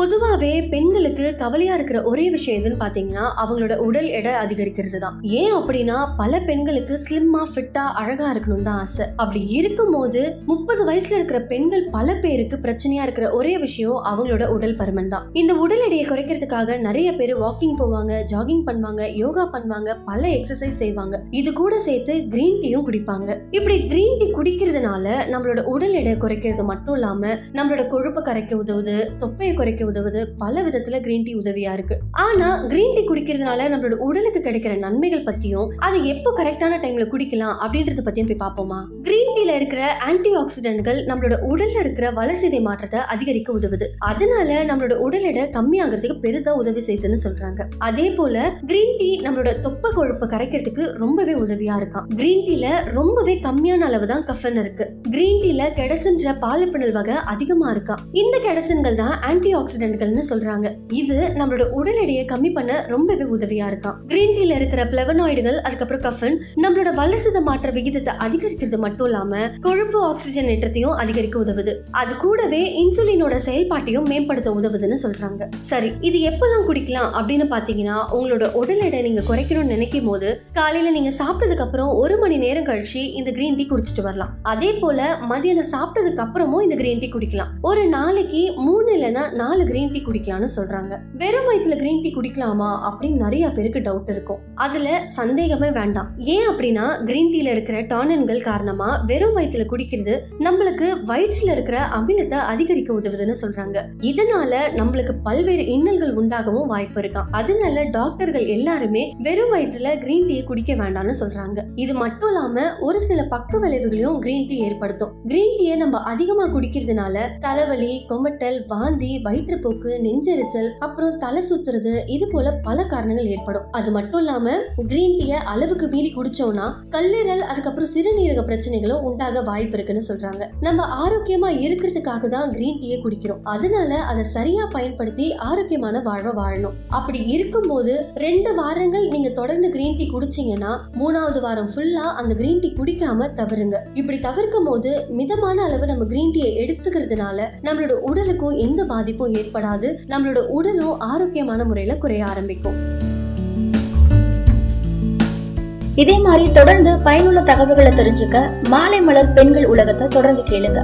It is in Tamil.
பொதுவாகவே பெண்களுக்கு கவலையாக இருக்கிற ஒரே விஷயம் எதுன்னு பார்த்தீங்கன்னா அவங்களோட உடல் எடை அதிகரிக்கிறது தான் ஏன் அப்படின்னா பல பெண்களுக்கு ஸ்லிம்மாக ஃபிட்டாக அழகாக இருக்கணும் தான் ஆசை. அப்படி இருக்கும்போது முப்பது வயசுல இருக்கிற பெண்கள் பல பேருக்கு பிரச்சனையாக இருக்கிற ஒரே விஷயம் அவங்களோட உடல் பருமன் தான். இந்த உடல் எடையை குறைக்கிறதுக்காக நிறைய பேர் வாக்கிங் போவாங்க ஜாகிங் பண்ணுவாங்க யோகா பண்ணுவாங்க பல எக்ஸசைஸ் செய்வாங்க. இது கூட சேர்த்து கிரீன் டீயும் குடிப்பாங்க. இப்படி கிரீன் டீ குடிக்கிறதுனால நம்மளோட உடல் எடை குறைக்கிறது மட்டும் இல்லாமல் நம்மளோட கொழுப்பை கரைக்க உதவுது தொப்பையை குறைக்க உதவுது பல விதத்துல கிரீன் டீ உதவியா இருக்கு. ஆனா கிரீன் டீ குடிக்கிறதுனால நம்மளோட உடலுக்கு கிடைக்கிற நன்மைகள் பத்தியும் அதை எப்போ கரெக்டான டைம்ல குடிக்கலாம் அப்படின்றத பத்தியும் போய் பார்ப்போமா? கிரீன் டீல இருக்கிற ஆன்டி ஆக்சிடென்ட்கள் நம்மளோட உடல்ல இருக்கிற வளர்சிதை மாற்றத்தை அதிகரிக்க உதவுது. அதனால நம்மளோட உடல் எடை கம்மியாகிறதுக்கு பெரிதா உதவி செய்யுதுன்னு சொல்றாங்க. அதே போல கிரீன் டீ நம்மளோட தொப்பை கொழுப்பு கரைக்கிறதுக்கு ரொம்பவே உதவியா இருக்கான் கிரீன் டீல ரொம்பவே கம்மியான அளவு தான் கஃபன் இருக்கு கிரீன் டீல கெடசன்ற பாலிப்பிணல் வகை அதிகமா இருக்கான் இந்த கெடசன்கள் தான் ஆன்டி ஆக்சிடென்ட்கள்னு சொல்றாங்க. இது நம்மளோட உடல் எடையை கம்மி பண்ண ரொம்பவே உதவியா இருக்கும். கிரீன் டீல இருக்கிற பிளவனாய்டுகள் அதுக்கப்புறம் கஃபன் நம்மளோட வளர்சித மாற்ற விகிதத்தை அதிகரிக்கிறது மட்டும் இல்லாம கொழுப்பு ஆக்சிஜன் ஏற்றத்தையும் அதிகரிக்க உதவுது. அது கூடவே இன்சுலினோட செயல்பாட்டையும் மேம்படுத்த உதவுதுன்னு சொல்றாங்க. சரி இது எப்பெல்லாம் குடிக்கலாம் அப்படின்னு பாத்தீங்கன்னா உங்களோட உடல் எடை நீங்க குறைக்கணும்னு நினைக்கும் போது காலையில நீங்க சாப்பிட்டதுக்கு அப்புறம் ஒரு மணி நேரம் கழிச்சு இந்த கிரீன் டீ குடிச்சிட்டு வரலாம். அதே போல மதியானம் சாப்பிட்டதுக்கு அப்புறமும் இந்த கிரீன் டீ குடிக்கலாம். ஒரு நாளைக்கு மூணு இல்லைன்னா நாலு கிரீன் டீ குடிக்கலாம்னு சொல்றாங்க. வெறும் வயிற்றுல கிரீன் டீ குடிக்கலாமா அப்படின்னு நிறைய பேருக்கு டவுட் இருக்கும். அதுல சந்தேகமே வேண்டாம். ஏன் அப்படின்னா கிரீன் டீல இருக்கிற டானன்கள் காரணமா வெறும் வயிற்றுல குடிக்கிறது நம்மளுக்கு வயிற்றுல இருக்கிற அமிலத்தை அதிகரிக்க உதவுதுன்னு சொல்றாங்க. இதனால நம்மளுக்கு பல்வேறு இன்னல்கள் உண்டாகவும் வாய்ப்பு இருக்காம் அதனால டாக்டர்கள் எல்லாருமே வெறும் வயிற்றுல கிரீன் டீயை குடிக்க வேண்டாம்னு சொல்றாங்க. இது மட்டும் இல்லாம ஒரு சில பக்க விளைவுகளையும் கிரீன் டீ ஏற்படுத்தும். கிரீன் டீயை நம்ம அதிகமா குடிக்கிறதுனால தலைவலி கொமட்டல் வாந்தி வயிற்று வயிற்றுப்போக்கு நெஞ்செரிச்சல் அப்புறம் தலை சுத்துறது இது போல பல காரணங்கள் ஏற்படும். அது மட்டும் இல்லாம கிரீன் டீயை அளவுக்கு மீறி குடிச்சோம்னா கல்லீரல் அதுக்கப்புறம் சிறுநீரக பிரச்சனைகளும் உண்டாக வாய்ப்பு இருக்குன்னு சொல்றாங்க. நம்ம ஆரோக்கியமா இருக்கிறதுக்காக தான் கிரீன் டீயை குடிக்கிறோம். அதனால அதை சரியா பயன்படுத்தி ஆரோக்கியமான வாழ்வை வாழணும். அப்படி இருக்கும்போது ரெண்டு வாரங்கள் நீங்க தொடர்ந்து கிரீன் டீ குடிச்சீங்கன்னா மூணாவது வாரம் ஃபுல்லா அந்த கிரீன் டீ குடிக்காம தவறுங்க. இப்படி தவிர்க்கும் போது மிதமான அளவு நம்ம கிரீன் டீயை எடுத்துக்கிறதுனால நம்மளோட உடலுக்கும் எந்த பாதிப்பும் ஏற்படாது நம்மளோட உடலும் ஆரோக்கியமான முறையில குறைய ஆரம்பிக்கும். இதே மாதிரி தொடர்ந்து பயனுள்ள தகவல்களை தெரிஞ்சுக்க மாலை மலர் பெண்கள் உலகத்தை தொடர்ந்து கேளுங்க.